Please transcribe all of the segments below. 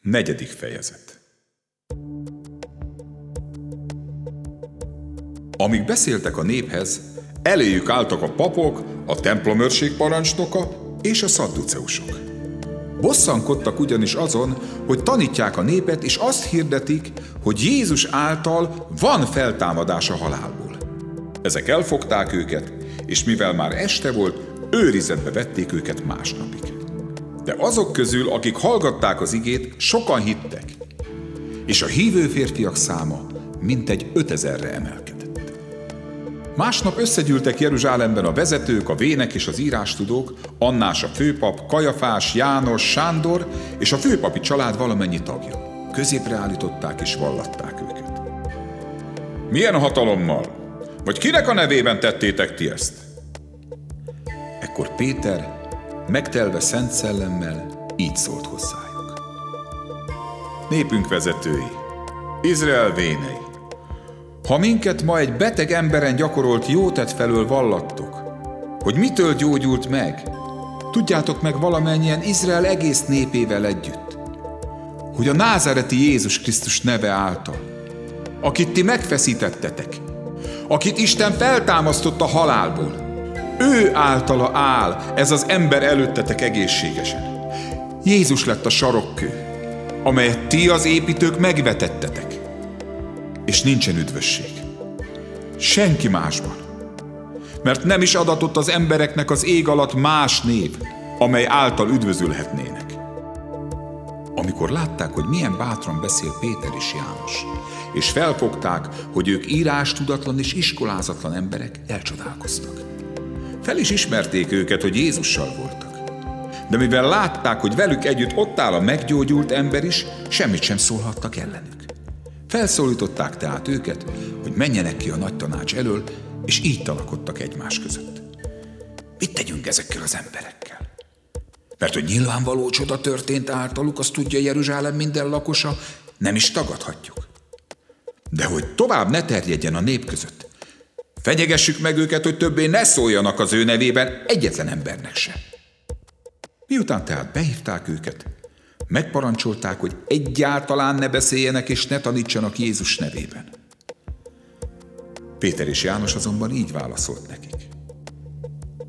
Negyedik fejezet Amíg beszéltek a néphez, eléjük álltak a papok, a templomőrség parancsnoka és a szadduceusok. Bosszankodtak ugyanis azon, hogy tanítják a népet, és azt hirdetik, hogy Jézus által van feltámadás a halálból. Ezek elfogták őket, és mivel már este volt, őrizetbe vették őket másnapig. De azok közül, akik hallgatták az igét, sokan hittek, és a hívő férfiak száma mintegy ötezerre emelkedett. Másnap összegyűltek Jeruzsálemben a vezetők, a vének és az írástudók, Annás a főpap, Kajafás, János, Sándor és a főpapi család valamennyi tagja. Középre állították és vallatták őket. Milyen hatalommal? Vagy kinek a nevében tettétek ti ezt? Ekkor Péter megtelve szent szellemmel így szólt hozzájuk. Népünk vezetői, Izrael vénei, ha minket ma egy beteg emberen gyakorolt jótet felől vallattok, hogy mitől gyógyult meg, tudjátok meg valamennyien Izrael egész népével együtt, hogy a názáreti Jézus Krisztus neve által, akit ti megfeszítettetek, akit Isten feltámasztott a halálból, ő általa áll ez az ember előttetek egészségesen. Jézus lett a sarokkő, amelyet ti az építők megvetettetek. És nincsen üdvösség. Senki másban. Mert nem is adatott az embereknek az ég alatt más név, amely által üdvözülhetnének. Amikor látták, hogy milyen bátran beszél Péter és János, és felfogták, hogy ők írás tudatlan és iskolázatlan emberek, elcsodálkoztak. Fel is ismerték őket, hogy Jézussal voltak. De mivel látták, hogy velük együtt ott áll a meggyógyult ember is, semmit sem szólhattak ellenük. Felszólították tehát őket, hogy menjenek ki a nagy tanács elől, és így talakodtak egymás között. Mit tegyünk ezekkel az emberekkel? Mert hogy nyilvánvaló csoda történt általuk, azt tudja Jeruzsálem minden lakosa, nem is tagadhatjuk. De hogy tovább ne terjedjen a nép között, Fenyegessük meg őket, hogy többé ne szóljanak az ő nevében egyetlen embernek se. Miután tehát behívták őket, megparancsolták, hogy egyáltalán ne beszéljenek és ne tanítsanak Jézus nevében. Péter és János azonban így válaszolt nekik.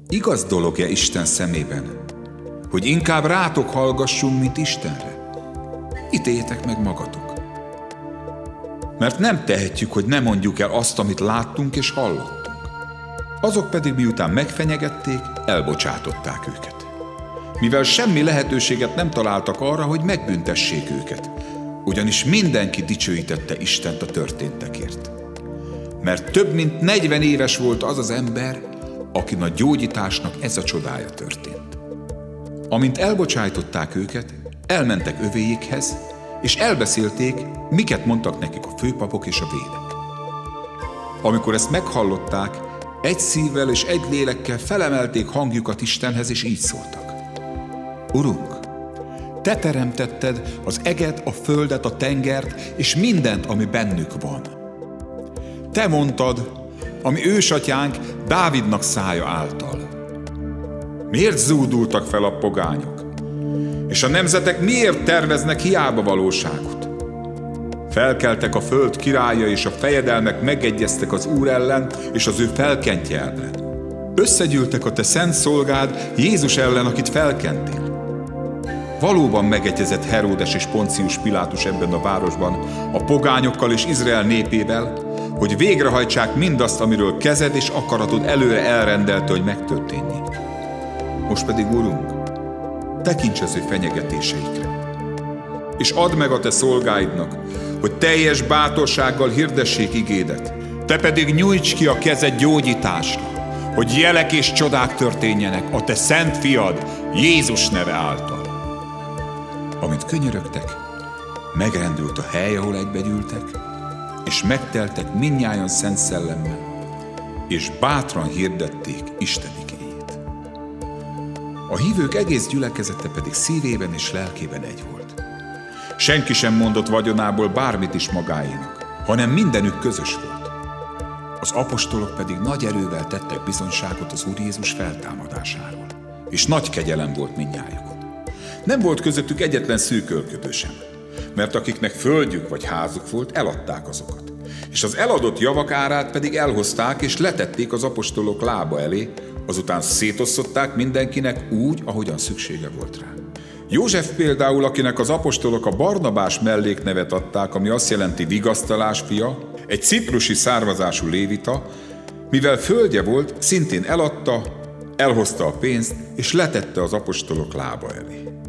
Igaz dolog-e Isten szemében, hogy inkább rátok hallgassunk, mint Istenre? Ítéljetek meg magatok mert nem tehetjük, hogy ne mondjuk el azt, amit láttunk és hallottunk. Azok pedig miután megfenyegették, elbocsátották őket. Mivel semmi lehetőséget nem találtak arra, hogy megbüntessék őket, ugyanis mindenki dicsőítette Istent a történtekért. Mert több mint 40 éves volt az az ember, akin a gyógyításnak ez a csodája történt. Amint elbocsájtották őket, elmentek övéjékhez, és elbeszélték, miket mondtak nekik a főpapok és a védek. Amikor ezt meghallották, egy szívvel és egy lélekkel felemelték hangjukat Istenhez, és így szóltak. Urunk, te teremtetted az eget, a földet, a tengert, és mindent, ami bennük van. Te mondtad, ami ősatyánk Dávidnak szája által. Miért zúdultak fel a pogányok? És a nemzetek miért terveznek hiába valóságot? Felkeltek a föld királya, és a fejedelmek megegyeztek az Úr ellen, és az ő felkentje ellen. Összegyűltek a te szent szolgád Jézus ellen, akit felkentél. Valóban megegyezett Heródes és Poncius Pilátus ebben a városban, a pogányokkal és Izrael népével, hogy végrehajtsák mindazt, amiről kezed és akaratod előre elrendelte, hogy megtörténjék. Most pedig, Urunk, tekints az ő fenyegetéseikre. És add meg a te szolgáidnak, hogy teljes bátorsággal hirdessék igédet. Te pedig nyújts ki a kezed gyógyításra, hogy jelek és csodák történjenek a te szent fiad Jézus neve által. Amint könyörögtek, megrendült a hely, ahol egybegyűltek, és megteltek minnyáján szent szellemmel, és bátran hirdették Isten a hívők egész gyülekezete pedig szívében és lelkében egy volt. Senki sem mondott vagyonából bármit is magáénak, hanem mindenük közös volt. Az apostolok pedig nagy erővel tettek bizonyságot az Úr Jézus feltámadásáról, és nagy kegyelem volt mindnyájukon. Nem volt közöttük egyetlen szűkölködő sem, mert akiknek földjük vagy házuk volt, eladták azokat. És az eladott javak árát pedig elhozták és letették az apostolok lába elé, azután szétosztották mindenkinek úgy, ahogyan szüksége volt rá. József például, akinek az apostolok a Barnabás melléknevet adták, ami azt jelenti vigasztalás fia, egy ciprusi származású lévita, mivel földje volt, szintén eladta, elhozta a pénzt, és letette az apostolok lába elé.